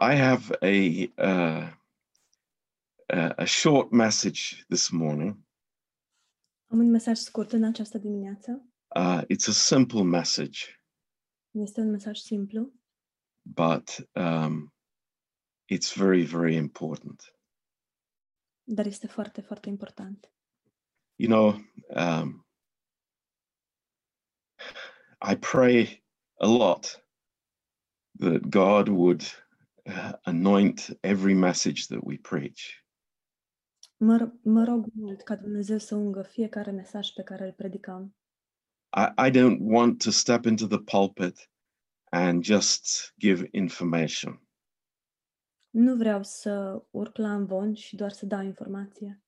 I have a uh, a a short message this morning. Am un mesaj scurt în această dimineață. Uh, it's a simple message, Este un mesaj simplu, but um, it's very, very important. dar este foarte, foarte important. You know, um, I pray a lot that God would uh, anoint every message that we preach. Mă, mă rog mult ca Dumnezeu să ungă fiecare mesaj pe care îl predicăm. I, I don't want to step into the pulpit and just give information. Nu vreau să urc la învon și doar să dau informație.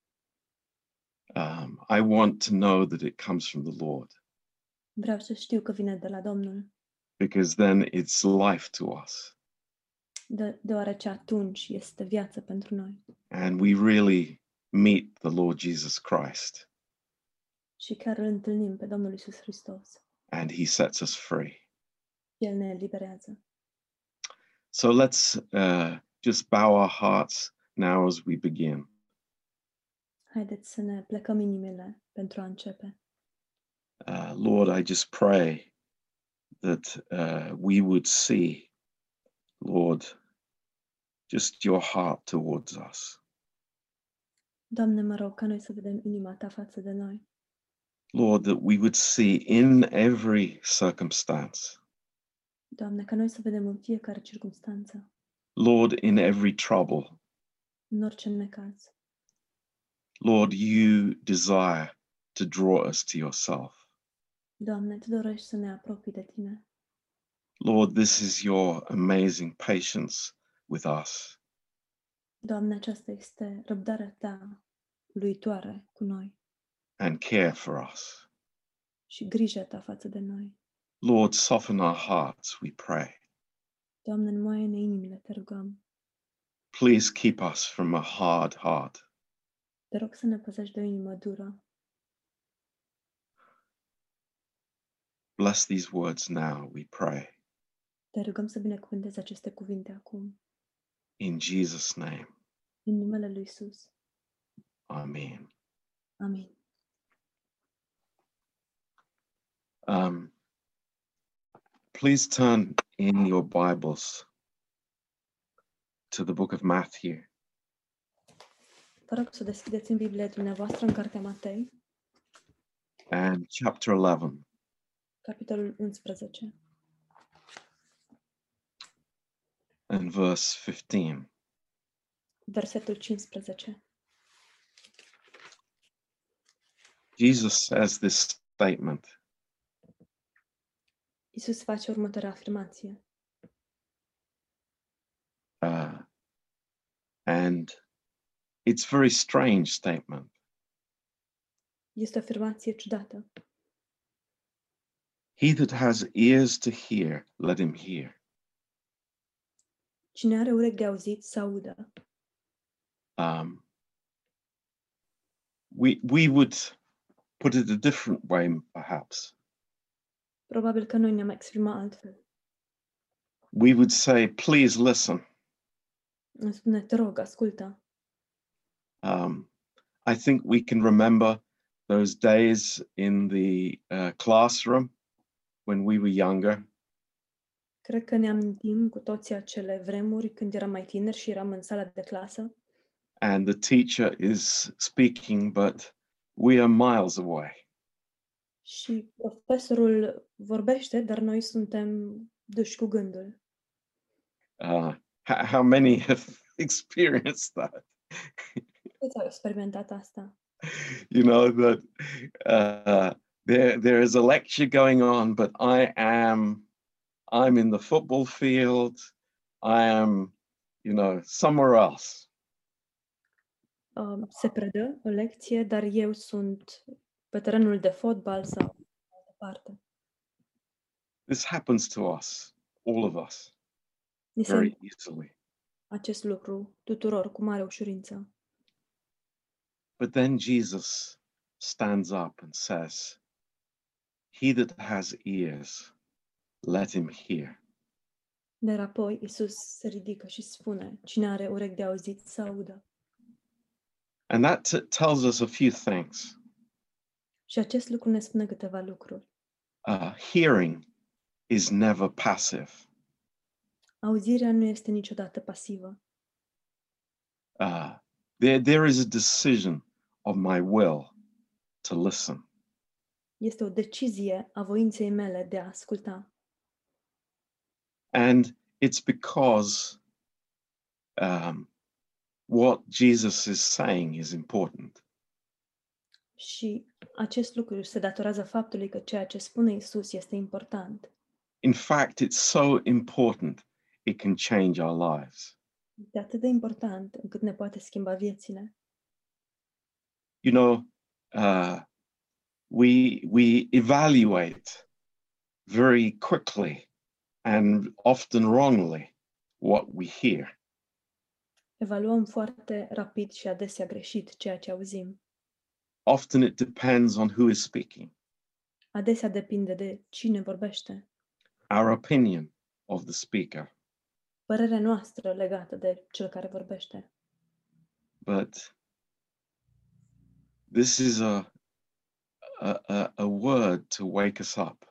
Um, I want to know that it comes from the Lord Vreau să știu că vine de la Domnul, because then it's life to us. De, deoarece atunci este viață pentru noi. And we really meet the Lord Jesus Christ Și chiar îl întâlnim pe Domnul Isus Hristos. and he sets us free. El ne eliberează. So let's uh, just bow our hearts now as we begin. Haideți să ne plecăm inimile pentru a începe. Uh, Lord, I just pray that uh, we would see, Lord, just your heart towards us. Doamne, mă rog ca noi să vedem inima Ta față de noi. Lord, that we would see in every circumstance, Doamne, ca noi să vedem în fiecare circunstanță, Lord, in every trouble, în orice necaz. Lord, you desire to draw us to yourself. Doamne, Tu dorești să ne apropii de Tine. Lord, this is your amazing patience with us. Doamne, aceasta este răbdarea Ta luitoare cu noi and care for us. și grija Ta față de noi. Lord, soften our hearts, we pray. Doamne, înmoaie-ne inimile, te rugăm. Please keep us from a hard heart. Te rog să ne păzești de o inimă dură. Bless these words now, we pray. Te rugăm să binecuvântezi aceste cuvinte acum, In Jesus' name, în numele Lui Isus. Amen. Amin. Um, please turn in your Bibles to the book of Matthew, Vă rog să deschideți în Biblie dumneavoastră în Cartea Matei, and chapter 11. capitolul 11, and verse 15. versetul 15. Jesus says this statement Isus face următoarea afirmație. uh, and it's a very strange statement. Este o afirmație ciudată. He that has ears to hear, let him hear. Cine are urechi de auzit, să audă. Um, we we would put it a different way, perhaps. Probabil că noi ne-am exprimat altfel. We would say, "Please listen." Îmi spune, te rog, ascultă. Um, I think we can remember those days in the uh, classroom when we were younger, Cred că ne amintim cu toții acele vremuri când eram mai tineri și eram în sala de clasă and the teacher is speaking, but we are miles away. și profesorul vorbește, dar noi suntem duși cu gândul. Uh, h- how many have experienced that? Câți au experimentat asta? you know that uh, there there is a lecture going on, but I am I'm in the football field. I am, you know, somewhere else. Um, se predă o lecție, dar eu sunt pe terenul de fotbal sau în altă parte. This happens to us, all of us, Ni se very întâmplă easily. acest lucru tuturor cu mare ușurință. But then Jesus stands up and says, He that has ears, let him hear. Dar apoi Isus se ridică și spune, cine are urechi de auzit să audă. And that t- tells us a few things. Și acest lucru ne spune câteva lucruri. Uh, hearing is never passive. Auzirea nu este niciodată pasivă. Uh, there, there is a decision of my will to listen. Este o decizie a voinței mele de a asculta. And it's because um, what Jesus is saying is important. Și acest lucru se datorează faptului că ceea ce spune Isus este important. In fact, it's so important, it can change our lives. Este atât de important încât ne poate schimba viețile. You know, uh, we, we evaluate very quickly and often wrongly what we hear. Evaluăm foarte rapid și adesea greșit ceea ce auzim. Often it depends on who is speaking, Adesea depinde de cine vorbește, our opinion of the speaker. părerea noastră legată de cel care vorbește. But this is a, a, a, a word to wake us up.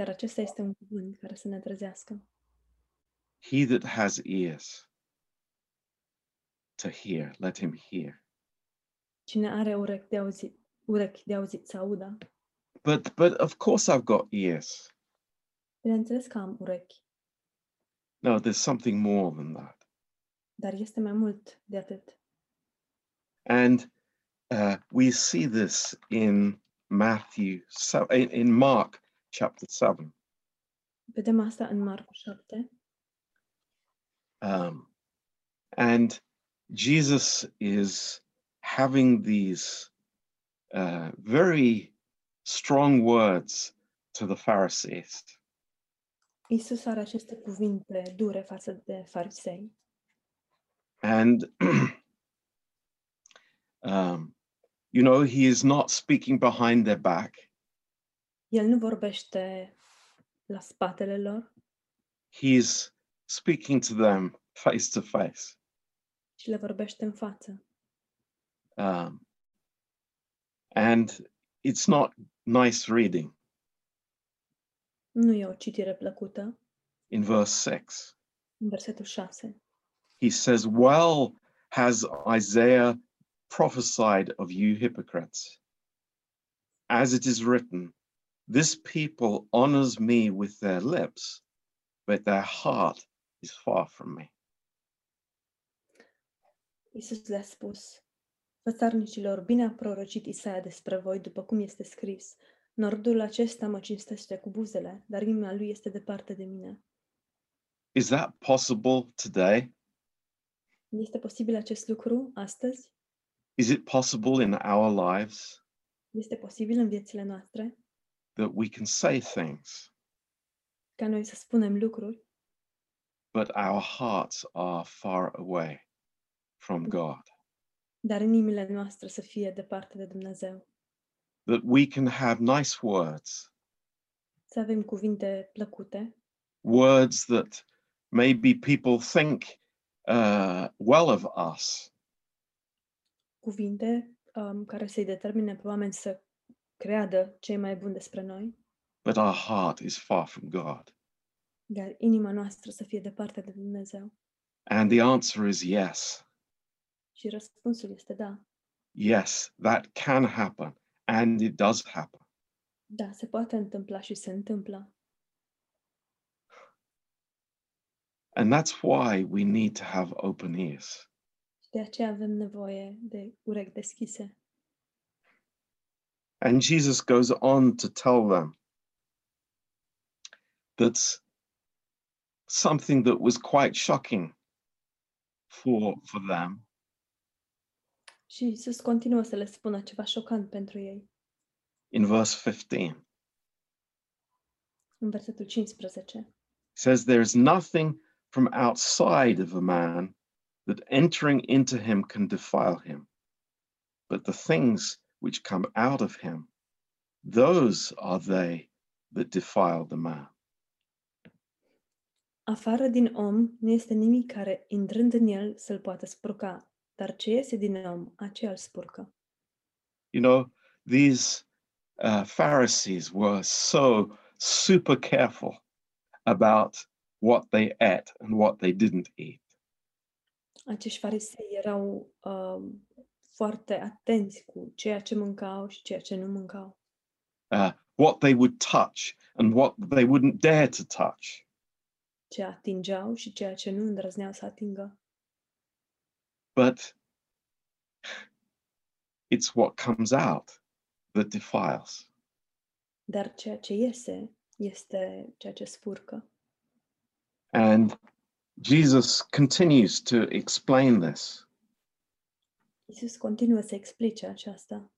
Dar acesta este un cuvânt care să ne trezească. He that has ears to hear, let him hear. Cine are urechi de auzit, urechi de auzit să audă. But but of course I've got ears. Bineînțeles că am urechi, No, there's something more than that. dar este mai mult de atât. And uh, we see this in Matthew, in, in Mark chapter 7. Vedem asta în Marcu 7. Um, and Jesus is having these uh, very strong words to the Pharisees. Isus are aceste cuvinte dure față de farisei. And, um, you know, he is not speaking behind their back, El nu vorbește la spatele lor, he's speaking to them face to face. ci le vorbește în față. Um, and it's not nice reading Nu e o citire plăcută. in verse 6. În versetul 6. He says, Well has Isaiah prophesied of you hypocrites. As it is written, This people honors me with their lips, but their heart is far from me. Isus le-a spus, Fățarnicilor, bine a prorocit Isaia despre voi, după cum este scris. Nordul acesta mă cinstește cu buzele, dar inima lui este departe de mine. Is that possible today? Este posibil acest lucru astăzi? Is it possible in our lives Este posibil în viețile noastre that we can say things, ca noi să spunem lucruri, but our hearts are far away from God? dar inimile noastre să fie departe de Dumnezeu? That we can have nice words, Să avem cuvinte plăcute, words that maybe people think uh, well of us, cuvinte um, care să-i determine pe oameni să creadă cei mai buni despre noi, but our heart is far from God? dar inima noastră să fie departe de Dumnezeu. And the answer is yes. Și răspunsul este da. Yes, that can happen, and it does happen. Da, se poate întâmpla și se întâmplă. And that's why we need to have open ears. Și de aceea avem nevoie de urechi deschise. And Jesus goes on to tell them that's something that was quite shocking for, for them. Și continuă să le spună ceva șocant pentru ei. In verse 15, În versetul 15. Says, There is nothing from outside of a man that entering into him can defile him, but the things which come out of him, those are they that defile the man. Afară din om nu este nimic care, intrând în el, să-l poată spurca, dar ce iese din om, aceea îl spurcă. You know, these uh, Pharisees were so super careful about what they ate and what they didn't eat. Acești farisei erau uh, foarte atenți cu ceea ce mâncau și ceea ce nu mâncau. Uh, what they would touch and what they wouldn't dare to touch. Ce atingeau și ceea ce nu îndrăzneau să atingă. But it's what comes out that defiles. Dar ceea ce iese este ceea ce spurcă. And Jesus continues to explain this. Isus continuă să explice aceasta.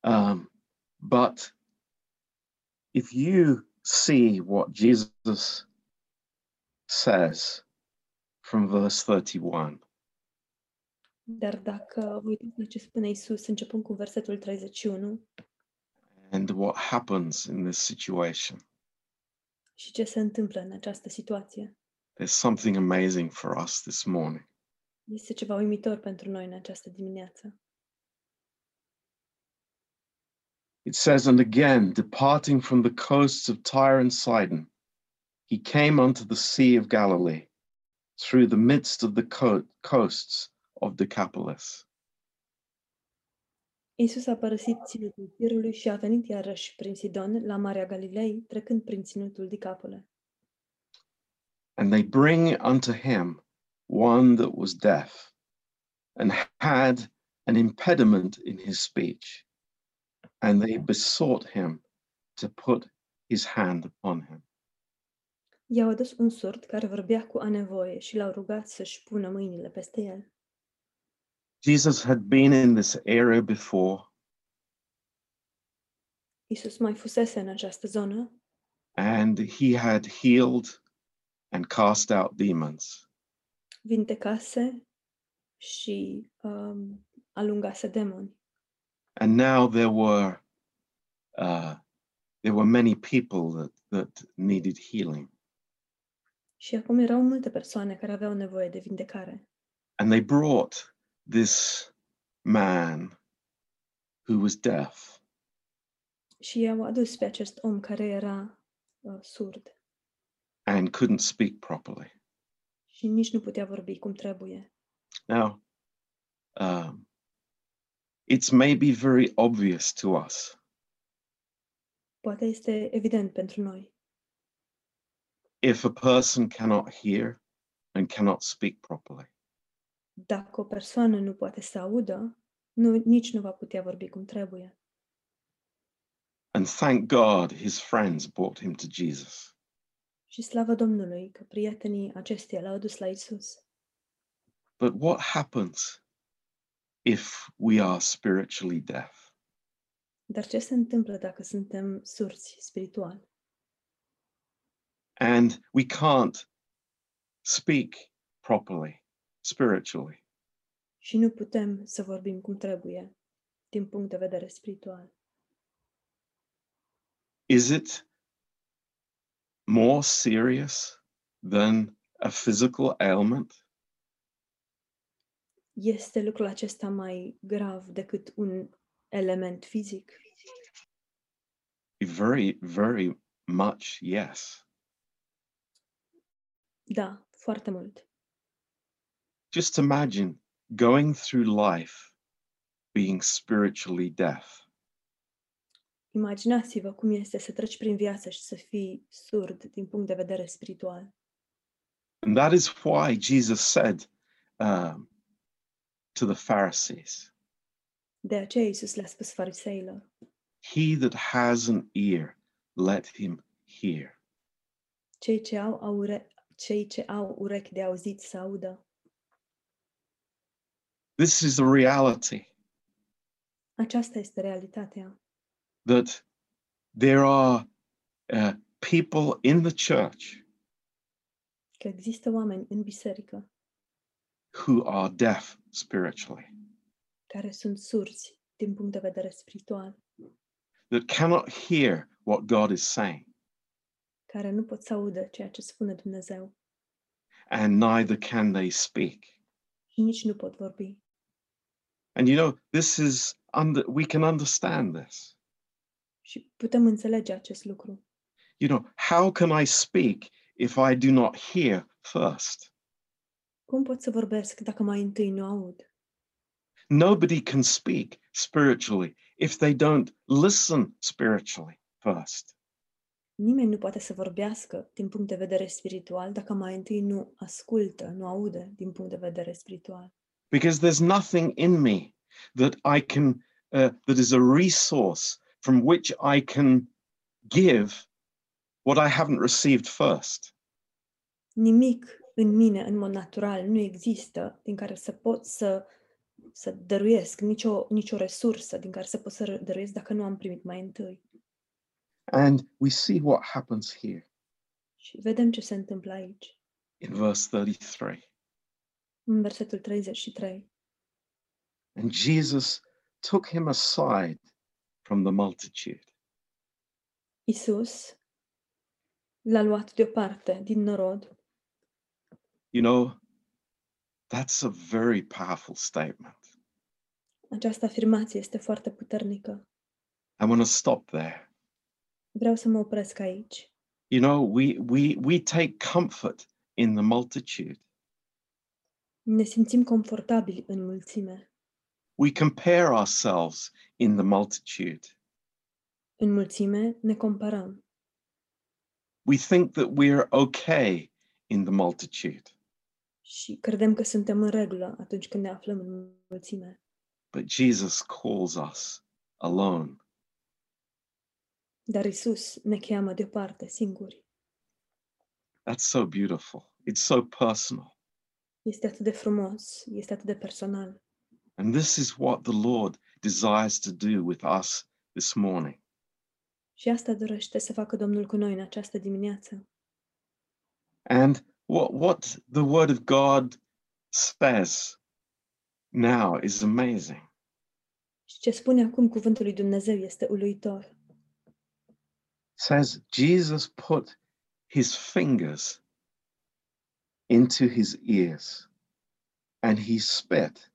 Um, but if you see what Jesus says from verse 31, Dar dacă vă uitați la ce spune Isus începând cu versetul 31 and what happens in this situation, și ce se întâmplă în această situație, there's something amazing for us this morning. Este ceva uimitor pentru noi în această dimineață. It says, And again, departing from the coasts of Tyre and Sidon, he came unto the Sea of Galilee through the midst of the co- coasts of Decapolis. Isus a părăsit ținutul Tirului și a venit iarăși prin Sidon la Marea Galilei, trecând prin ținutul Dicapole. And they bring unto him one that was deaf and had an impediment in his speech. And they besought him to put his hand upon him. I-au adus un surd care vorbea cu anevoie și l-au rugat să-și pună mâinile peste el. Jesus had been in this area before, Isus mai fusese în această zonă and he had healed and cast out demons. Vindecase și um, alungase demoni. And now there were uh, there were many people that, that needed healing. Și acum erau multe persoane care aveau nevoie de vindecare. And they brought this man who was deaf. Și i-au adus pe acest om care era uh, surd and couldn't speak properly. Și nici nu putea vorbi cum trebuie. Now, um, it's maybe very obvious to us Poate este evident pentru noi. if a person cannot hear and cannot speak properly. Dacă o persoană nu poate să audă, nu, nici nu va putea vorbi cum trebuie. And thank God his friends brought him to Jesus. Și slavă Domnului că prietenii l-au adus la Isus. But what happens if we are spiritually deaf? Dar ce se întâmplă dacă suntem surți spiritual and we can't speak properly spiritually? și nu putem să vorbim cum trebuie din punct de vedere spiritual? Is it more serious than a physical ailment? Este lucrul acesta mai grav decât un element fizic? Very, very much, yes. Da, foarte mult. Just imagine going through life being spiritually deaf. Imaginați-vă cum este să treci prin viață și să fii surd din punct de vedere spiritual. And that is why Jesus said um, to the Pharisees, De aceea Iisus le-a spus fariseilor, He that has an ear, let him hear. cei ce au, aure, cei ce au urechi de auzit să audă. This is the reality Aceasta este realitatea. That there are uh, people in the church Că există oameni în biserică who are deaf spiritually, care sunt surți din punct de vedere spiritual, that cannot hear what God is saying. care nu pot să audă ceea ce spune Dumnezeu and neither can they speak. și nici nu pot vorbi. And you know, this is under, we can understand this. Și putem înțelege acest lucru. You know, how can I speak if I do not hear first? Cum pot să vorbesc dacă mai întâi nu aud? Nobody can speak spiritually if they don't listen spiritually first. Nimeni nu poate să vorbească din punct de vedere spiritual dacă mai întâi nu ascultă, nu aude din punct de vedere spiritual. Because there's nothing in me that I can, uh, that is a resource from which I can give what I haven't received first. Nimic în mine, în mod natural, nu există din care să pot să, să dăruiesc, nicio, nicio resursă din care să pot să dăruiesc dacă nu am primit mai întâi. And we see what happens here Și vedem ce se întâmplă aici, in verse 33. în versetul 33. And Jesus took him aside from the multitude. Isus l-a luat deoparte din norod. You know, that's a very powerful statement. Această afirmație este foarte puternică. I want to stop there. Vreau să mă opresc aici. You know, we we we take comfort in the multitude. Ne simțim confortabili în mulțime. We compare ourselves in the multitude. În mulțime ne comparăm. We think that we're okay in the multitude. și credem că suntem în regulă atunci când ne aflăm în mulțime. But Jesus calls us alone. Dar Isus ne cheamă deoparte, singuri. That's so beautiful. It's so personal. Este atât de frumos, este atât de personal. And this is what the Lord desires to do with us this morning. Și asta dorește să facă Domnul cu noi în această dimineață. And what, what the Word of God says now is amazing. Și ce spune acum cuvântul lui Dumnezeu este uluitor. Says Jesus put his fingers into his ears and he spit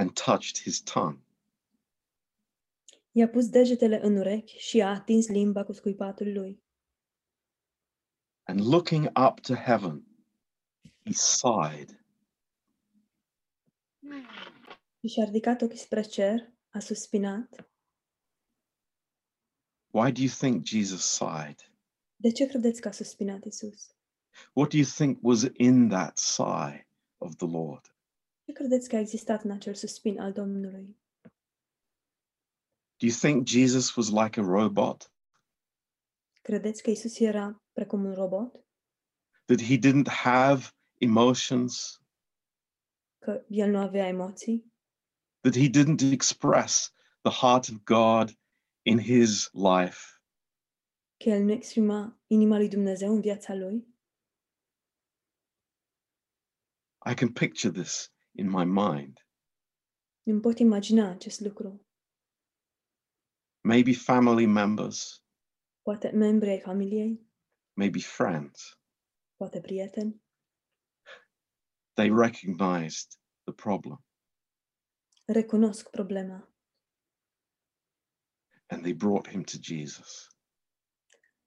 and touched his tongue. I-a pus degetele în urechi și a atins limba cu scuipatul lui. And looking up to heaven, he sighed Și și-a ridicat ochii spre cer, a suspinat. Why do you think Jesus sighed? De ce credeți că a suspinat Isus? What do you think was in that sigh of the Lord? Credeți că a existat în acel suspin al Domnului? Do you think Jesus was like a robot? Credeți că Isus era precum un robot? That he didn't have emotions? Că el nu avea emoții? That he didn't express the heart of God in his life? Că el nu exprima inima lui Dumnezeu în viața lui? I can picture this in my mind. Îmi pot imagina acest lucru. Maybe family members, Poate membri ai familiei, maybe friends. poate prieteni, They recognized the problem recunosc problema and they brought him to Jesus.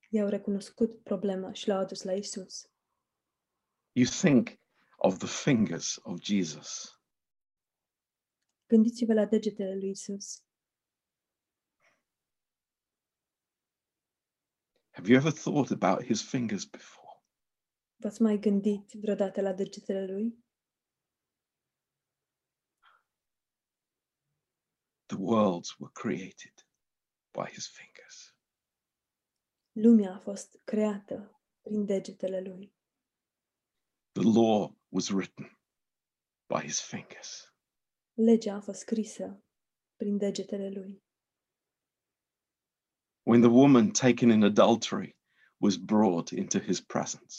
i-au recunoscut problema și l-au adus la Isus. You think of the fingers of Jesus. Gândiți-vă la degetele lui Isus. Have you ever thought about his fingers before? V-ați mai gândit vreodată la degetele lui? The worlds were created by his fingers. Lumea a fost creată prin degetele lui. The law was written by his fingers. Legea a fost scrisă prin degetele lui. When the woman taken in adultery was brought into his presence,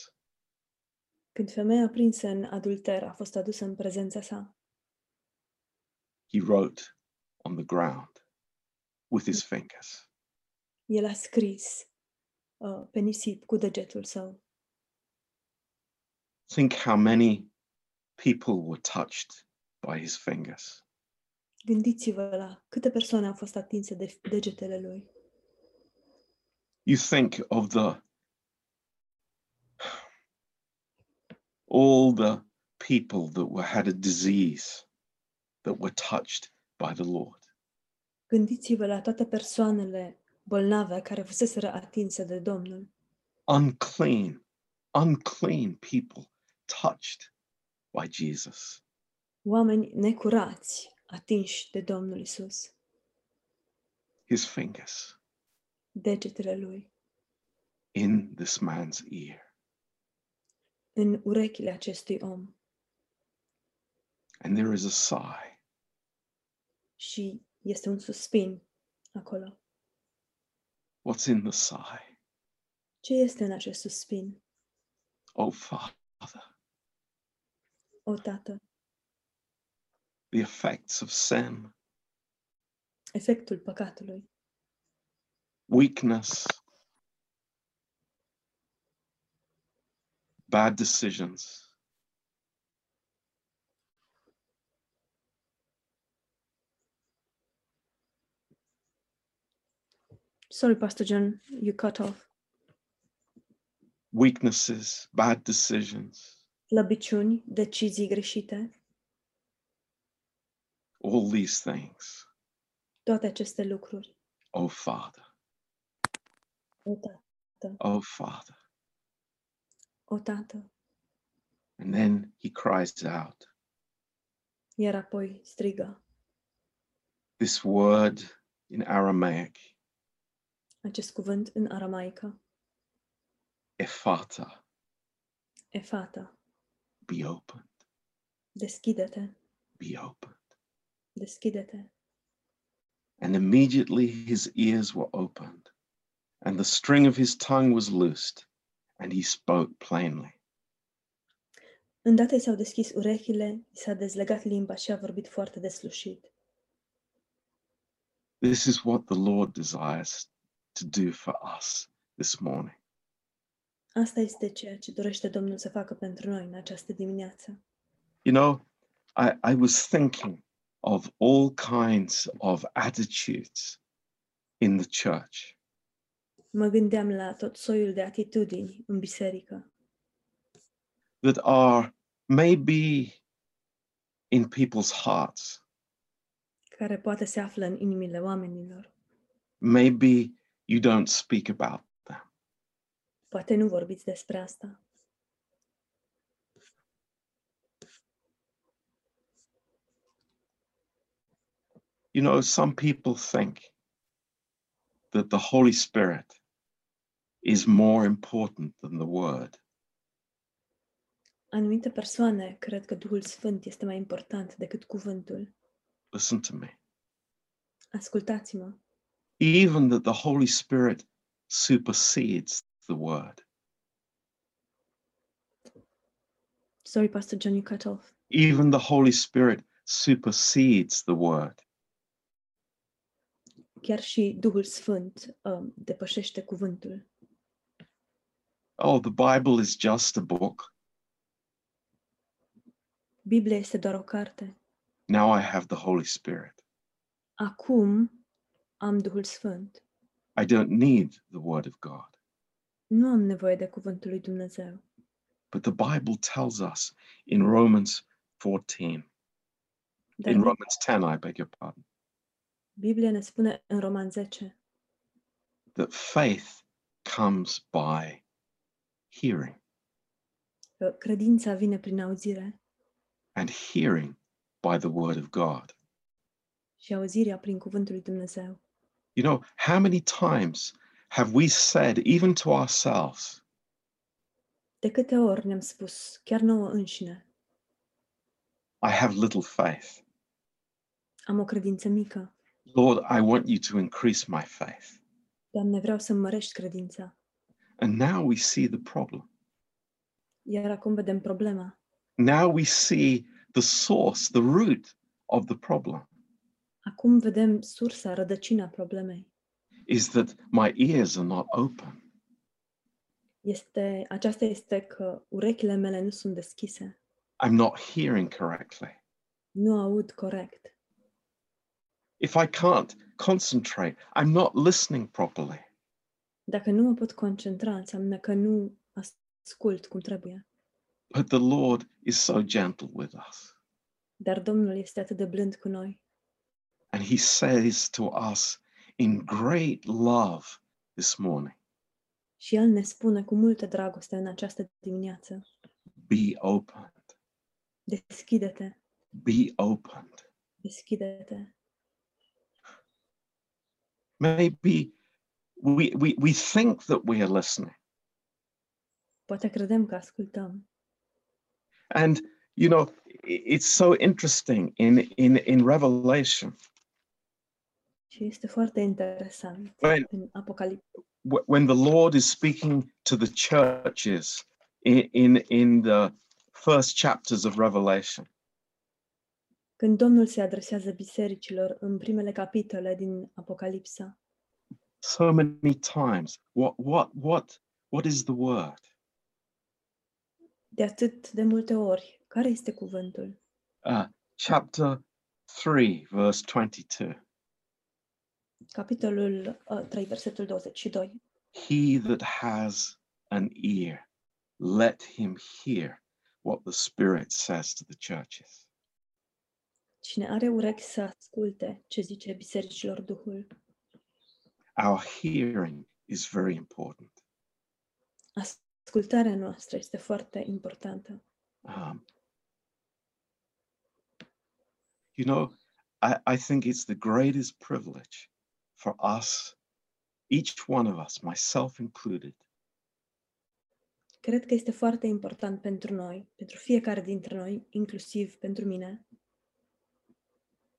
Când femeia prinsă în adulter a fost adusă în prezența sa, he wrote on the ground with his fingers. el a scris uh, pe nisip cu degetul său. Think how many people were touched by his fingers. Gândiți-vă la câte persoane au fost atinse de degetele lui. You think of the all the people that were had a disease that were touched by the Lord. Gândiți-vă la toate persoanele bolnave care fuseseră atinse de Domnul. Unclean, unclean people touched by Jesus. Oameni necurați atinși de Domnul Isus. His fingers Degetele lui in this man's ear. în urechile acestui om. And there is a sigh. Și este un suspin acolo. What's in the sigh? Ce este în acest suspin? Oh, Father, O, Tată, the effects of sin, efectul păcatului, weakness, bad decisions, Sorry, Pastor John, you cut off. weaknesses, bad decisions, Slăbiciuni, decizii greșite, all these things. toate aceste lucruri. Oh, Father, O, Tată, oh, Father. o, Tată. And then he cries out. Iar apoi strigă. This word in Aramaic, acest cuvânt în aramaică, Ephata, efata, be opened, deschide-te, be opened. deschide-te. And immediately his ears were opened, and the string of his tongue was loosed, and he spoke plainly. Îndată i s-au deschis urechile, i s-a dezlegat limba și a vorbit foarte deslușit. This is what the Lord desires to do for us this morning. Asta este ceea ce dorește Domnul să facă pentru noi în această dimineață. You know, I, I was thinking of all kinds of attitudes in the church. Mă gândeam la tot soiul de atitudini în biserică, that are maybe in people's hearts. care poate se află în inimile oamenilor. Maybe you don't speak about them. Poate nu vorbiți despre asta. You know, some people think that the Holy Spirit is more important than the Word. Anumite persoane cred că Duhul Sfânt este mai important decât cuvântul. Listen to me. Ascultați-mă. Even that the Holy Spirit supersedes the Word. Sorry, Pastor John, you cut off. Even the Holy Spirit supersedes the Word. Chiar și Duhul Sfânt um, depășește cuvântul. Oh, the Bible is just a book. Biblia este doar o carte. Now I have the Holy Spirit. Acum am Duhul Sfânt. I don't need the Word of God. Nu am nevoie de cuvântul lui Dumnezeu. But the Bible tells us in Romans 14, Dar in Romans 10, I beg your pardon, Biblia ne spune în Roman 10 that faith comes by hearing, că credința vine prin auzire and hearing by the Word of God. și auzirea prin cuvântul lui Dumnezeu. You know, how many times have we said, even to ourselves, De câte ori ne-am spus, chiar nouă înșine, I have little faith. am o credință mică. Lord, I want you to increase my faith. Doamne, vreau să mărești credința. And now we see the problem. Iar acum vedem problema. Now we see the source, the root of the problem Acum vedem sursa, rădăcina problemei. Is that my ears are not open. este, aceasta este că urechile mele nu sunt deschise. I'm not hearing correctly. Nu aud corect. If I can't concentrate, I'm not listening properly. Dacă nu mă pot concentra, înseamnă că nu ascult cum trebuie. But the Lord is so gentle with us. Dar Domnul este atât de blând cu noi And He says to us in great love this morning și El ne spune cu multă dragoste în această dimineață, be opened, deschide-te, be opened. deschide-te. Maybe we, we, we think that we are listening. Poate credem că ascultăm. And, you know, it's so interesting in, in, in Revelation Și este foarte interesant when, în Apocalipsa. when the Lord is speaking to the churches in, in, in the first chapters of Revelation. Când Domnul se adresează bisericilor în primele capitole din Apocalipsa, So many times, what, what, what, what is the word? de atât de multe ori, care este cuvântul? Uh, chapter 3, verse 22. Capitolul uh, 3, versetul 22. He that has an ear, let him hear what the Spirit says to the churches. Cine are urechi să asculte ce zice bisericilor Duhul, Our hearing is very important. ascultarea noastră este foarte importantă. Um, you know, I, I think it's the greatest privilege for us, each one of us, myself included, Cred că este foarte important pentru noi, pentru fiecare dintre noi, inclusiv pentru mine,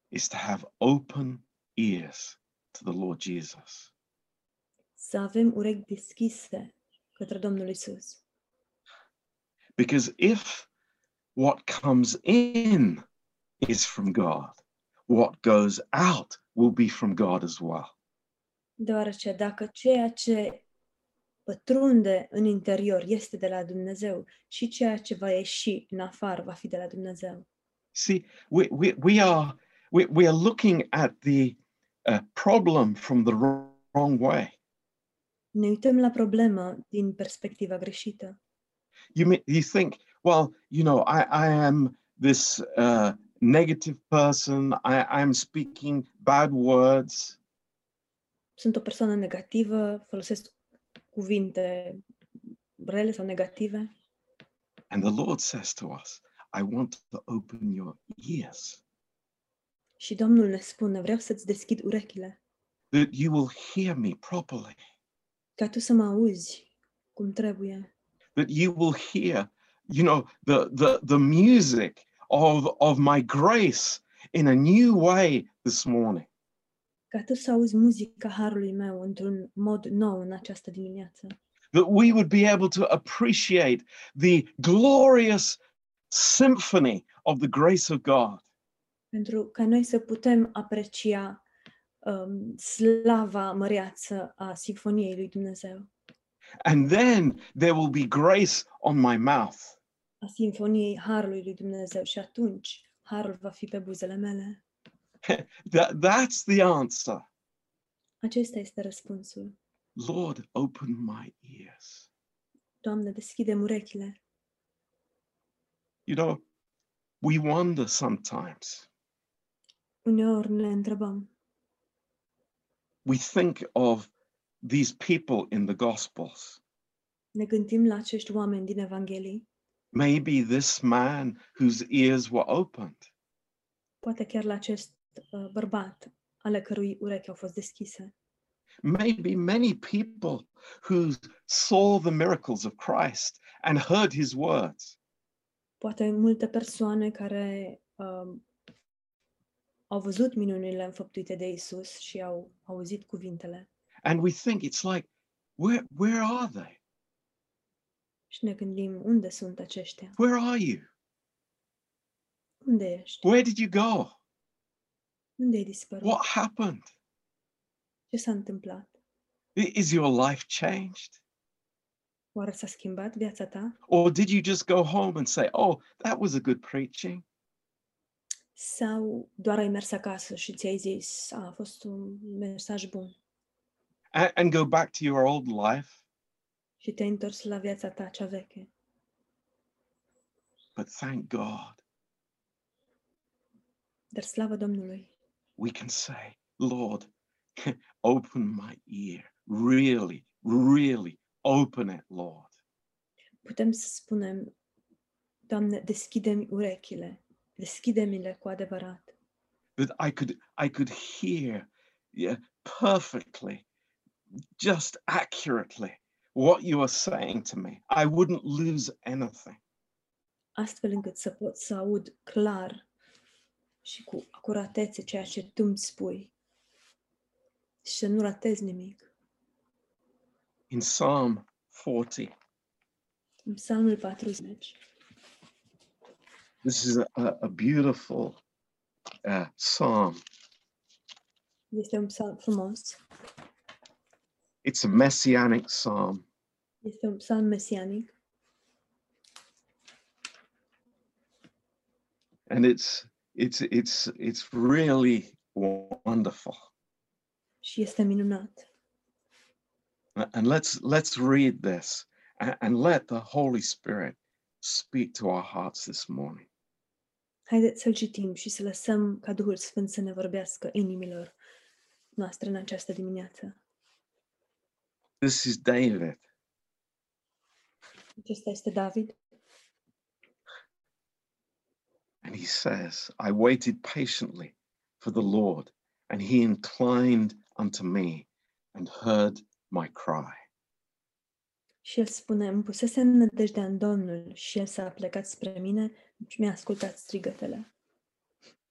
is to have open ears to the Lord Jesus. să avem urechi deschise către Domnul Isus. Because if what comes in is from God, what goes out will be from God as well. Deoarece dacă ceea ce pătrunde în interior este de la Dumnezeu și ceea ce va ieși în afară va fi de la Dumnezeu. See, we, we, we, are, we, we are looking at the uh, problem from the wrong, wrong way. Ne uităm la problemă din perspectiva greșită. You, may, you think, well, you know, I, I am this uh, negative person, I, I'm speaking bad words. Sunt o persoană negativă, folosesc cuvinte rele sau negative. And the Lord says to us, I want to open your ears. Și Domnul ne spune, vreau să-ți deschid urechile, that you will hear me properly, ca tu să mă auzi cum trebuie, that you will hear, you know, the, the, the music of, of my grace in a new way this morning. Ca tu să auzi muzica harului meu într-un mod nou în această dimineață, that we would be able to appreciate the glorious symphony of the grace of God. pentru ca noi să putem aprecia um, slava măreață a simfoniei lui Dumnezeu, And then there will be grace on my mouth. a simfoniei harului lui Dumnezeu și atunci harul va fi pe buzele mele. That, that's the answer. Acesta este răspunsul. Lord, open my ears. Doamne, deschide urechile. You know, we wonder sometimes. Uneori ne întrebăm, We think of these people in the Gospels. ne gândim la acești oameni din Evanghelii, Maybe this man whose ears were opened. poate chiar la acest bărbat ale cărui urechi au fost deschise, maybe many people who saw the miracles of Christ and heard his words. poate multe persoane care um, au văzut minunile înfăptuite de Isus și au auzit cuvintele And we think it's like, where, where are they? și ne gândim, unde sunt aceștia? Where are you? Unde ești? Where did you go? Unde ai dispărut? What happened? Ce s-a întâmplat? Is your life changed? Oare s-a schimbat viața ta? Or did you just go home and say, oh, that was a good preaching? Sau doar ai mers acasă și ți-ai zis, a, a fost un mesaj bun And, and go back to your old life? și te-ai întors la viața ta cea veche? But thank God, Dar slavă Domnului, we can say, Lord, open my ear. Really, really open it, Lord. putem să spunem, Doamne, deschide-mi urechile, deschide-mi-le cu adevărat, That I could I could hear yeah, perfectly, just accurately what you are saying to me. I wouldn't lose anything. astfel încât să pot să aud clar și cu acuratețe ceea ce tu îmi spui și să nu ratez nimic. In Psalm 40, În Psalmul 40, this is a, a, a beautiful uh, psalm. este un psalm frumos, It's a messianic psalm. este un psalm mesianic and it's it's it's it's really wonderful și este minunat. and let's let's read this and, and let the holy spirit speak to our hearts this morning Haideți să-l citim și să lăsăm ca Duhul Sfânt să ne vorbească inimilor noastre în această dimineață. this is david Acesta este David and he says i waited patiently for the lord and he inclined unto me and heard my cry și el spune, îmi pusesem nădejdea în Domnul și el s-a plecat spre mine și mi-a ascultat strigătele.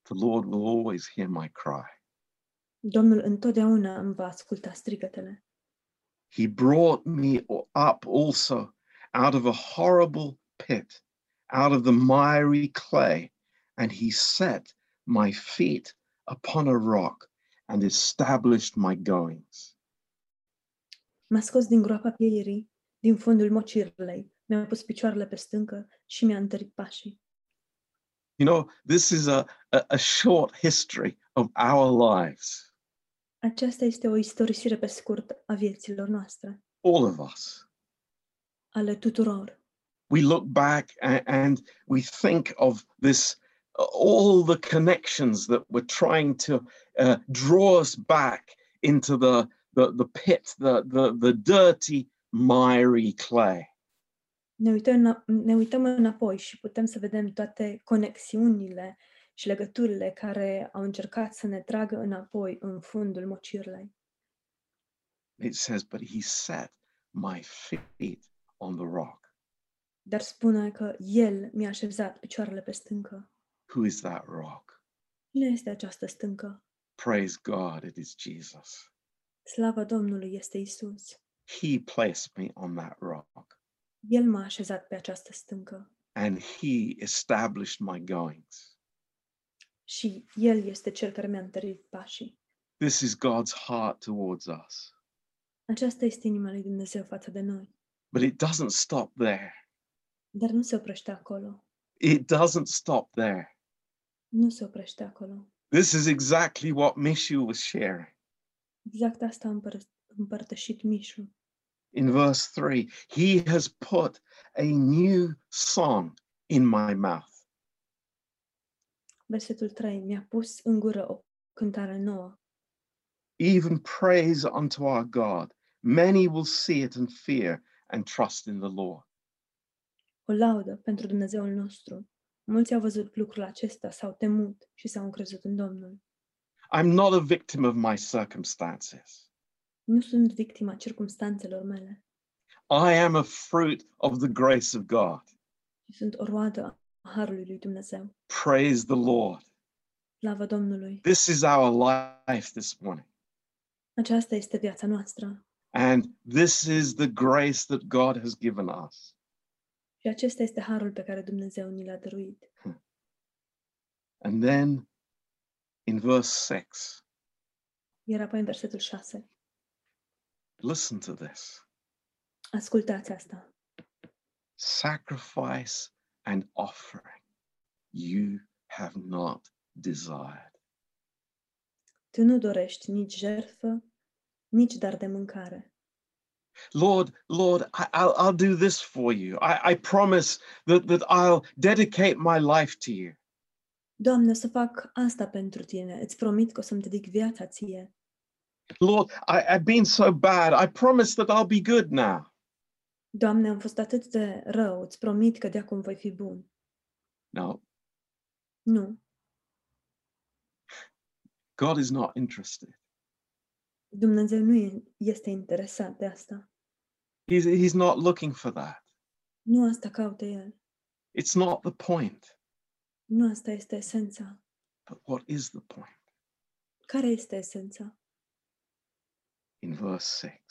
the lord will always hear my cry Domnul întotdeauna îmi va asculta strigătele. he brought me up also out of a horrible pit, out of the miry clay, and he set my feet upon a rock and established my goings. M-a scos din groapa din fundul mocirlei, mi-a pus picioarele pe stâncă și mi-a întărit pașii. You know, this is a, a, a short history of our lives, Aceasta este o istorisire pe scurt a vieților noastre, all of us. ale tuturor. We look back and we think of this, all the connections that were trying to uh, draw us back into the, the, the pit, the, the, the dirty, miry clay. Ne uităm, ne uităm înapoi și putem să vedem toate conexiunile și legăturile care au încercat să ne tragă înapoi în fundul mocirlei. It says, but he set my feet on the rock. Dar spune că El mi-a așezat picioarele pe stâncă. Who is that rock? Cine este această stâncă? Praise God, it is Jesus. Slava Domnului este Isus. He placed me on that rock El m-a așezat pe această stâncă and he established my goings. și El este Cel care mi-a întărit pașii. This is God's heart towards us. Aceasta este inima lui Dumnezeu față de noi. But it doesn't stop there. Dar nu se oprește acolo. It doesn't stop there. Nu se oprește acolo. This is exactly what Mishu was sharing. Exact asta a împăr- împărtășit Mișu. In verse 3, he has put a new song in my mouth. Versetul 3. Mi-a pus în gură o cântare nouă. even praise unto our God. Many will see it and fear and trust in the Lord. O laudă pentru Dumnezeul nostru. Mulți au văzut lucrul acesta, s-au temut și s-au încrezut în Domnul. I'm not a victim of my circumstances. Nu sunt victima circumstanțelor mele, I am a fruit of the grace of God. sunt o roadă a Harului lui Dumnezeu. Praise the Lord. Slavă Domnului! This is our life this morning. Aceasta este viața noastră And this is the grace that God has given us. Și acesta este harul pe care Dumnezeu ni l-a dăruit. And then in verse 6, Iar apoi în versetul 6. listen to this. Ascultați asta. sacrifice and offering you have not desired. Tu nu dorești nici jertfă, nici dar de mâncare. Lord, Lord, I, I'll, I'll do this for you. I, I promise that, that I'll dedicate my life to you. Doamne, să fac asta pentru tine. Îți promit că o să-mi dedic viața ție. Lord, I, I've been so bad. I promise that I'll be good now. Doamne, am fost atât de rău. Îți promit că de acum voi fi bun. No, Nu. God is not interested. Dumnezeu nu este interesat de asta. He's, he's not looking for that. Nu asta caută El. It's not the point. Nu asta este esența. But what is the point? Care este esența? In verse 6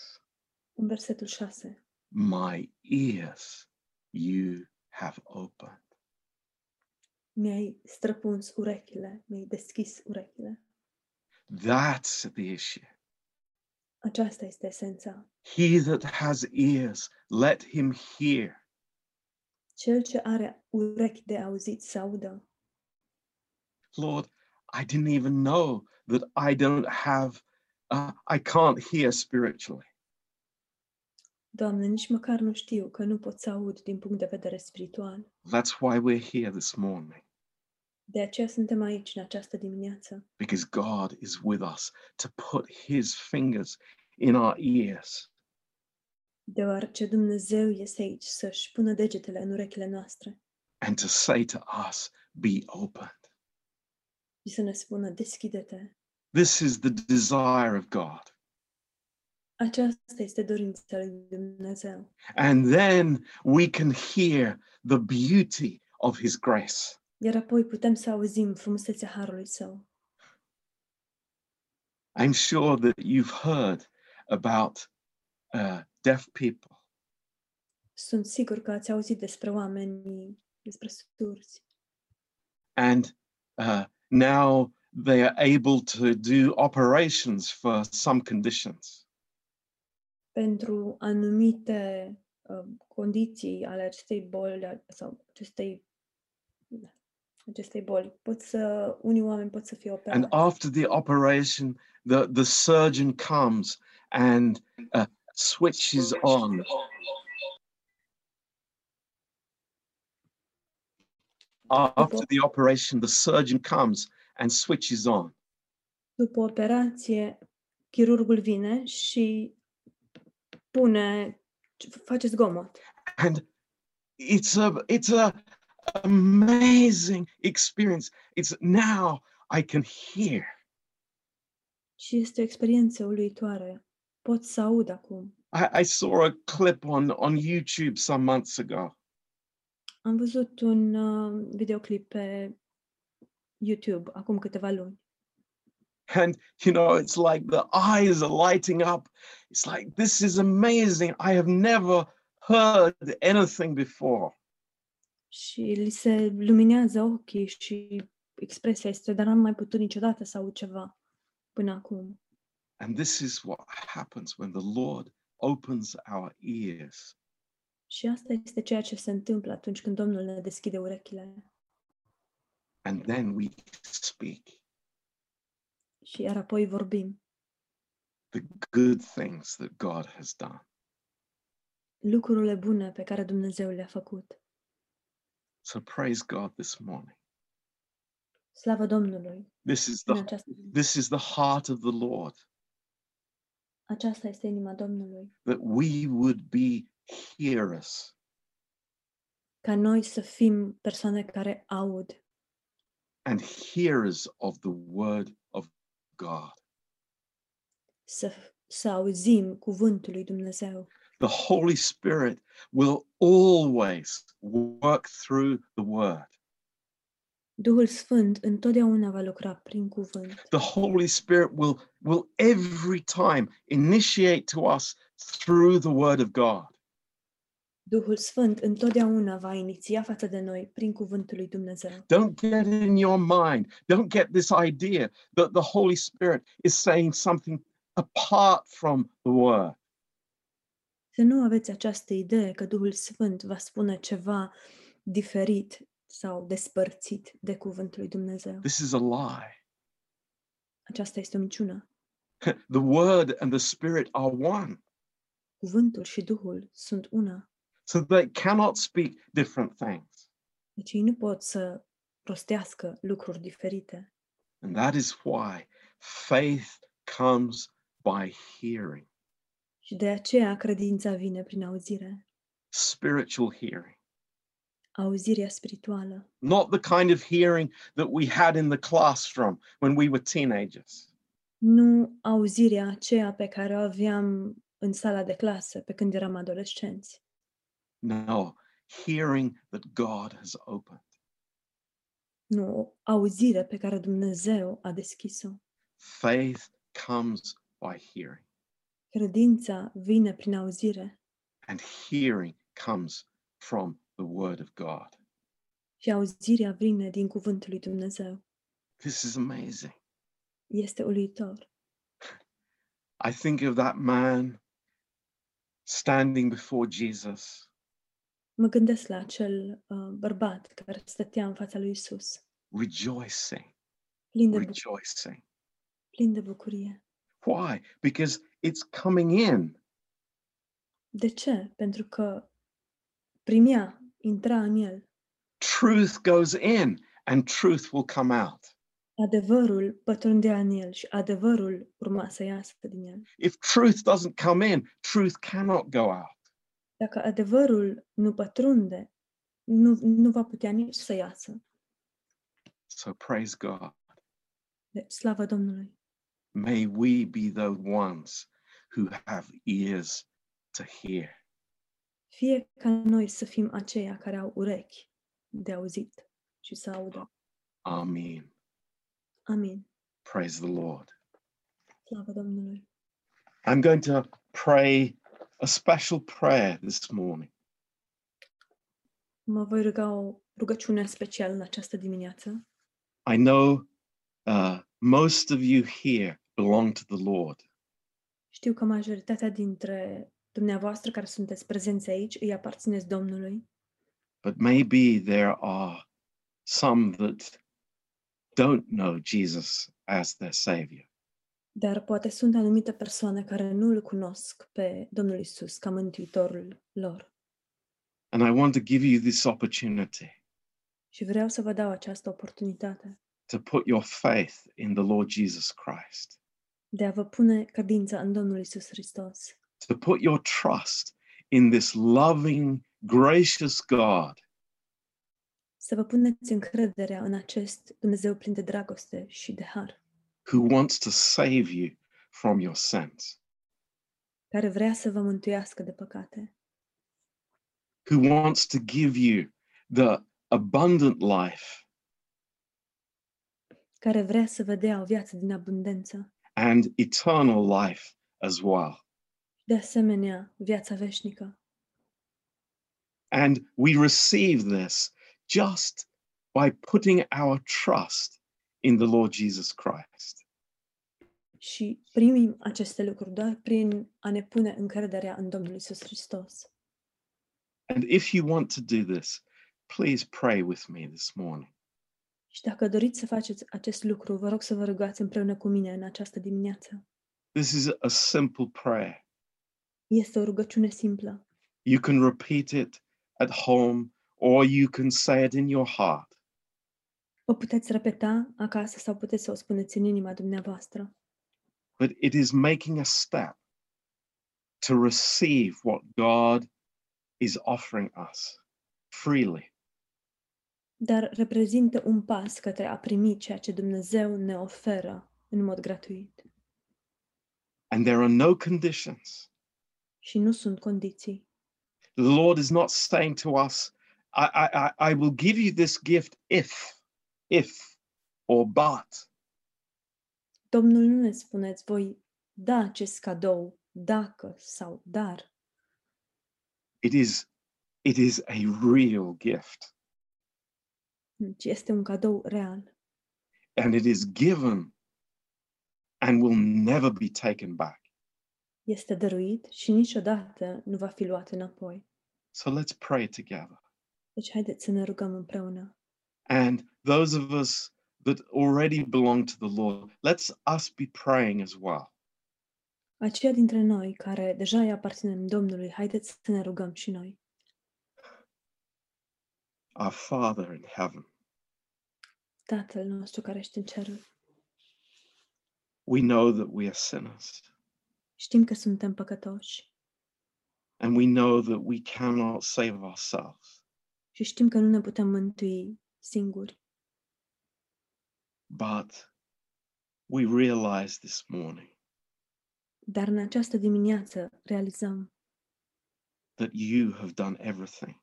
În versetul 6. My ears you have opened. Mi-ai străpuns urechile, mi-ai deschis urechile. That's the issue. Aceasta este esența. He that has ears, let him hear. Cel ce are urechi de auzit să audă. Lord, I didn't even know that I don't have, uh, I can't hear spiritually. Doamne, nici măcar nu știu că nu pot să aud din punct de vedere spiritual. That's why we're here this morning, De aceea suntem aici în această dimineață, because God is with us to put his fingers in our ears deoarece Dumnezeu este aici să-și pună degetele în urechile noastre and to say to us, Be opened. și să ne spună, deschide-te. This is the desire of God. Aceasta este dorința lui Dumnezeu. And then we can hear the beauty of his grace. Iar apoi putem să auzim frumusețea Harului Său. I'm sure that you've heard about uh, deaf people Sunt sigur că ați auzit despre oameni, despre surzi. and uh, now they are able to do operations for some conditions. Pentru anumite uh, condiții ale acestei boli sau acestei, acestei boli, pot să, unii oameni pot să fie And after the operation, the, the surgeon comes and uh, switches on. After the operation, the surgeon comes and switches on. După operație, chirurgul vine și pune, face zgomot. and it's a it's a amazing experience it's now i can hear Și este o experiență uluitoare. Pot să aud acum. i, I saw a clip on on youtube some months ago Am văzut un uh, videoclip pe YouTube acum câteva luni. and you know it's like the eyes are lighting up it's like this is amazing i have never heard anything before Și li se luminează ochii și expresia este, dar n-am mai putut niciodată să aud ceva până acum. and this is what happens when the lord opens our ears Și asta este ceea ce se întâmplă atunci când Domnul ne deschide urechile. and then we speak Și iar apoi vorbim the good things that god has done lucrurile bune pe care Dumnezeu le-a făcut. So praise God this morning. Slavă Domnului! This is the această, this is the heart of the Lord aceasta este inima Domnului. that we would be hearers Ca noi să fim persoane care aud and hearers of the word of God. să, să auzim cuvântul lui Dumnezeu. The Holy Spirit will always work through the word. Duhul Sfânt întotdeauna va lucra prin cuvânt. The Holy Spirit will will every time initiate to us through the word of God. Duhul Sfânt întotdeauna va iniția față de noi prin cuvântul lui Dumnezeu. Don't get in your mind. Don't get this idea that the Holy Spirit is saying something apart from the word. Să nu aveți această idee că Duhul Sfânt va spune ceva diferit sau despărțit de cuvântul lui Dumnezeu. This is a lie. Aceasta este o minciună. The Word and the Spirit are one. Cuvântul și Duhul sunt una. So they cannot speak different things. Deci ei nu pot să rostească lucruri diferite. And that is why faith comes by hearing, Și de aceea credința vine prin auzire. spiritual hearing. Auzirea spirituală. Not the kind of hearing that we had in the classroom when we were teenagers. Nu auzirea aceea pe care o aveam în sala de clasă pe când eram adolescenți. No, hearing that God has opened. Nu, o auzire pe care Dumnezeu a deschis-o. Faith comes by hearing, Credința vine prin auzire and hearing comes from the Word of God. și auzirea vine din cuvântul lui Dumnezeu. This is amazing. Este uluitor. I think of that man standing before Jesus, Mă gândesc la acel uh, bărbat care stătea în fața lui Isus, rejoicing, plin de, bu- rejoicing. plin de bucurie. Why? Because it's coming in. De ce? Pentru că primea, intra în el. Truth goes in and truth will come out. Adevărul pătrundea în el și adevărul urma să iasă din el. If truth doesn't come in, truth cannot go out. Dacă adevărul nu pătrunde, nu, nu va putea nici să iasă. So praise God. Deci, slavă Domnului! May we be the ones who have ears to hear. Fie ca noi să fim aceia care au urechi de auzit și să audă. Amen. Amin. Praise the Lord. Slavă Domnului! I'm going to pray a special prayer this morning. Mă voi ruga o rugăciune specială în această dimineață. I know uh, most of you here belong to the Lord, Știu că majoritatea dintre dumneavoastră care sunteți prezenți aici îi aparțineți Domnului, but maybe there are some that don't know Jesus as their Savior. dar poate sunt anumite persoane care nu îl cunosc pe Domnul Isus ca mântuitorul lor. And I want to give you this opportunity Și vreau să vă dau această oportunitate to put your faith in the Lord Jesus Christ, de a vă pune credința în Domnul Isus Hristos, to put your trust in this loving, gracious God. Să vă puneți încrederea în acest Dumnezeu plin de dragoste și de har, who wants to save you from your sins, care vrea să vă mântuiască de păcate, who wants to give you the abundant life. Care vrea să vă dea o viață din abundență, and eternal life as well. de asemenea viața veșnică. And we receive this just by putting our trust in the Lord Jesus Christ. Și primim aceste lucruri doar prin a ne pune încrederea în Domnul Isus Hristos. And if you want to do this, please pray with me this morning. Și dacă doriți să faceți acest lucru, vă rog să vă rugați împreună cu mine în această dimineață. This is a simple prayer. Este o rugăciune simplă. You can repeat it at home or you can say it in your heart. O puteți repeta acasă sau puteți să o spuneți în inima dumneavoastră. But it is making a step to receive what God is offering us freely. Dar reprezintă un pas către a primi ceea ce Dumnezeu ne oferă în mod gratuit. And there are no conditions. Și nu sunt condiții. The Lord is not saying to us, I, I, I- I will give you this gift if, if, or but. Domnul nu ne spuneți voi da acest cadou dacă sau dar. It is, it is a real gift. Ci este un cadou real And it is given and will never be taken back. este dăruit și niciodată nu va fi luat înapoi. So let's pray together. Deci haideți să ne rugăm împreună. And those of us that already belong to the Lord, let's us be praying as well. Aceia dintre noi care deja îi aparținem Domnului, haideți să ne rugăm și noi. Our Father in heaven, Tatăl nostru care ești în cerul, we know that we are sinners știm că suntem păcătoși and we know that we cannot save ourselves. și știm că nu ne putem mântui singuri. But we realize this morning Dar în această dimineață realizăm that you have done everything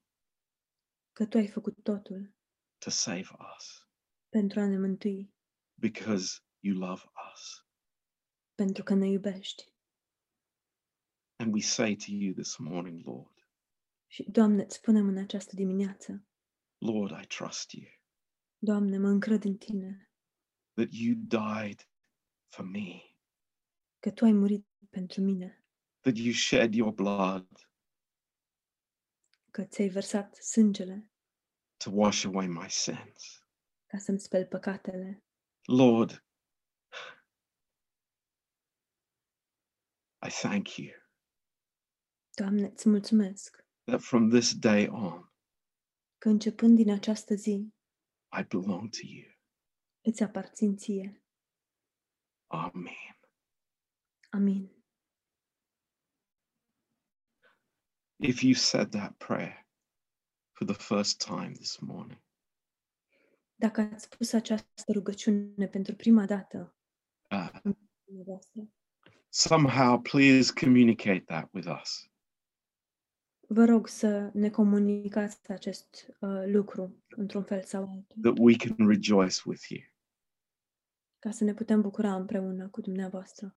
că Tu ai făcut totul to save us pentru a ne mântui, because you love us. pentru că ne iubești. And we say to you this morning, Lord, Și, Doamne, îți spunem în această dimineață, Lord, I trust you Doamne, mă încred în Tine, that you died for me, că Tu ai murit pentru mine, that you shed your blood că ți-ai vărsat sângele to wash away my sins. Ca să-mi speli păcatele. Lord, I thank you Doamne, îți mulțumesc that from this day on, că începând din această zi I belong to you. îți aparțin ție. Amen. Amin. If you said that prayer for the first time this morning, Dacă ați spus această rugăciune pentru prima dată, uh, dumneavoastră, somehow please communicate that with us. vă rog să ne comunicați acest uh, lucru într-un fel sau altul, that we can rejoice with you. ca să ne putem bucura împreună cu dumneavoastră.